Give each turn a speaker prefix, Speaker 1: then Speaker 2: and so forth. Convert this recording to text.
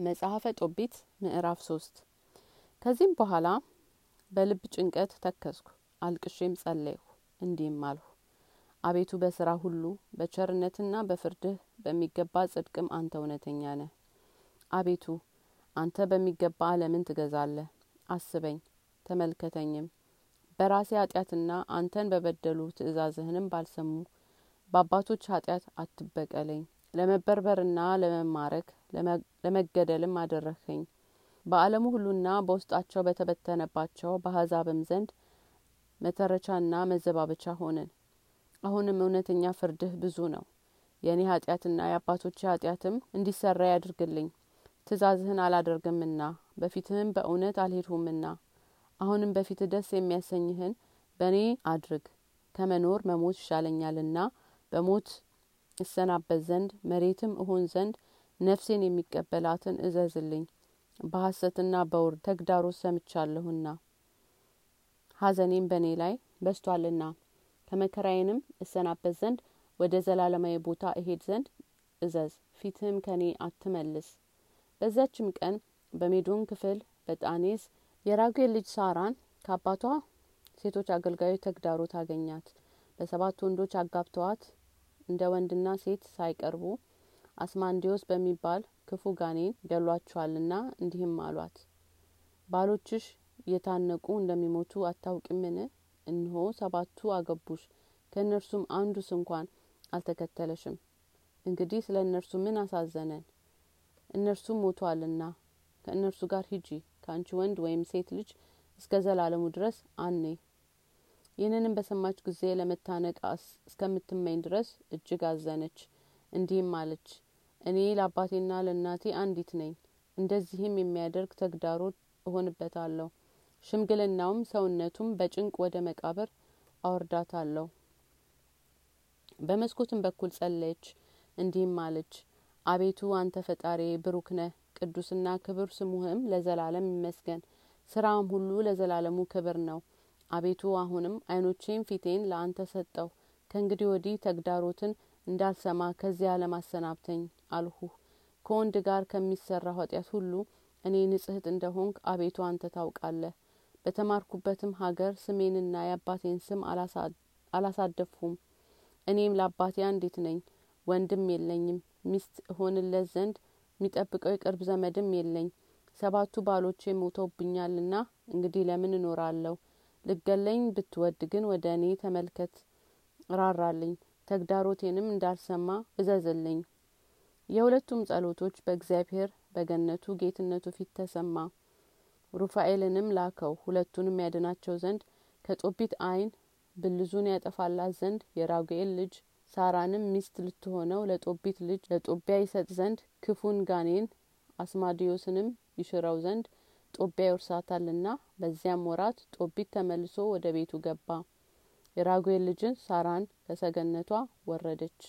Speaker 1: መጽሐፈ ጦቢት ምዕራፍ ሶስት። ከዚህም በኋላ በልብ ጭንቀት ተከዝኩ አልቅሼም ጸለይሁ እንዲህም አልሁ አቤቱ በስራ ሁሉ በቸርነትና በፍርድህ በሚገባ ጽድቅም አንተ እውነተኛ ነህ። አቤቱ አንተ በሚገባ አለምን ትገዛለህ አስበኝ ተመልከተኝም በራሴ ኃጢአትና አንተን በበደሉ ትእዛዝህንም ባልሰሙ በአባቶች ኃጢአት አትበቀለኝ ለመበርበርና ለመማረክ ለመገደልም አደረግኸኝ በአለሙ ሁሉና በውስጣቸው በተበተነባቸው በአሕዛብም ዘንድ መተረቻና መዘባበቻ ሆንን። አሁንም እውነተኛ ፍርድህ ብዙ ነው። የእኔ ኃጢአትና የአባቶች ኃጢአትም እንዲሰራ ያድርግልኝ። ትእዛዝህን አላደርግምና በፊትህም በእውነት አልሄድሁምና። አሁንም በፊትህ ደስ የሚያሰኝህን በእኔ አድርግ። ከመኖር መሞት ይሻለኛልና በሞት እሰናበት ዘንድ መሬትም እሆን ዘንድ ነፍሴን የሚቀበላትን እዘዝልኝ። በሐሰትና በውርድ ተግዳሮት ሰምቻለሁና። ሐዘኔም በእኔ ላይ በስቷልና። ከመከራዬንም እሰናበት ዘንድ ወደ ዘላለማዊ ቦታ እሄድ ዘንድ እዘዝ። ፊትህም ከኔ አትመልስ። በዚያችም ቀን በሜዶን ክፍል በጣኔስ የራጉኤል ልጅ ሳራን ከአባቷ ሴቶች አገልጋዮች ተግዳሮት አገኛት። በሰባት ወንዶች አጋብተዋት እንደ ወንድና ሴት ሳይቀርቡ አስማንዲዮስ በሚባል ክፉ ጋኔን ገሏቸዋልና እንዲህም አሏት ባሎችሽ እየታነቁ እንደሚሞቱ አታውቂምን? እንሆ ሰባቱ አገቡሽ ከእነርሱም አንዱስ እንኳን አልተከተለሽም። እንግዲህ ስለ እነርሱ ምን አሳዘነን? እነርሱም ሞቷልና ከእነርሱ ጋር ሂጂ ከአንቺ ወንድ ወይም ሴት ልጅ እስከ ዘላለሙ ድረስ አኔ ይህንንም በሰማች ጊዜ ለመታነቅ እስከምትመኝ ድረስ እጅግ አዘነች። እንዲህም አለች እኔ ለአባቴና ለእናቴ አንዲት ነኝ። እንደዚህም የሚያደርግ ተግዳሮት እሆንበታለሁ። ሽምግልናውም ሰውነቱም በጭንቅ ወደ መቃብር አወርዳታለሁ። በመስኮትም በኩል ጸለየች። እንዲህም አለች አቤቱ አንተ ፈጣሪ ብሩክ ነህ። ቅዱስና ክብር ስሙህም ለዘላለም ይመስገን። ስራውም ሁሉ ለዘላለሙ ክብር ነው አቤቱ አሁንም አይኖቼን ፊቴን ለአንተ ሰጠው ከእንግዲህ ወዲህ ተግዳሮትን እንዳልሰማ ከዚህ ዓለም አሰናብተኝ አልሁ። ከወንድ ጋር ከሚሰራ ኃጢአት ሁሉ እኔ ንጽህት እንደሆንክ አቤቱ አንተ ታውቃለህ። በተማርኩበትም ሀገር ስሜንና የአባቴን ስም አላሳደፍሁም። እኔም ለአባቴ አንዲት ነኝ ወንድም የለኝም። ሚስት እሆንለት ዘንድ የሚጠብቀው የቅርብ ዘመድም የለኝ። ሰባቱ ባሎቼ ሞተውብኛልና እንግዲህ ለምን እኖራለሁ ልገለኝ ብትወድ ግን ወደ እኔ ተመልከት። ራራልኝ ተግዳሮቴንም እንዳልሰማ እዘዝልኝ። የሁለቱም ጸሎቶች በእግዚአብሔር በገነቱ ጌትነቱ ፊት ተሰማ። ሩፋኤልንም ላከው ሁለቱንም ያድናቸው ዘንድ ከጦቢት አይን ብልዙን ያጠፋላት ዘንድ የራጉኤል ልጅ ሳራንም ሚስት ልትሆነው ለጦቢት ልጅ ለጦቢያ ይሰጥ ዘንድ ክፉን ጋኔን አስማዲዮስንም ይሽረው ዘንድ ጦቢያ ይወርሳታልና በዚያም ወራት ጦቢት ተመልሶ ወደ ቤቱ ገባ። የራጉኤል ልጅን ሳራን ከሰገነቷ ወረደች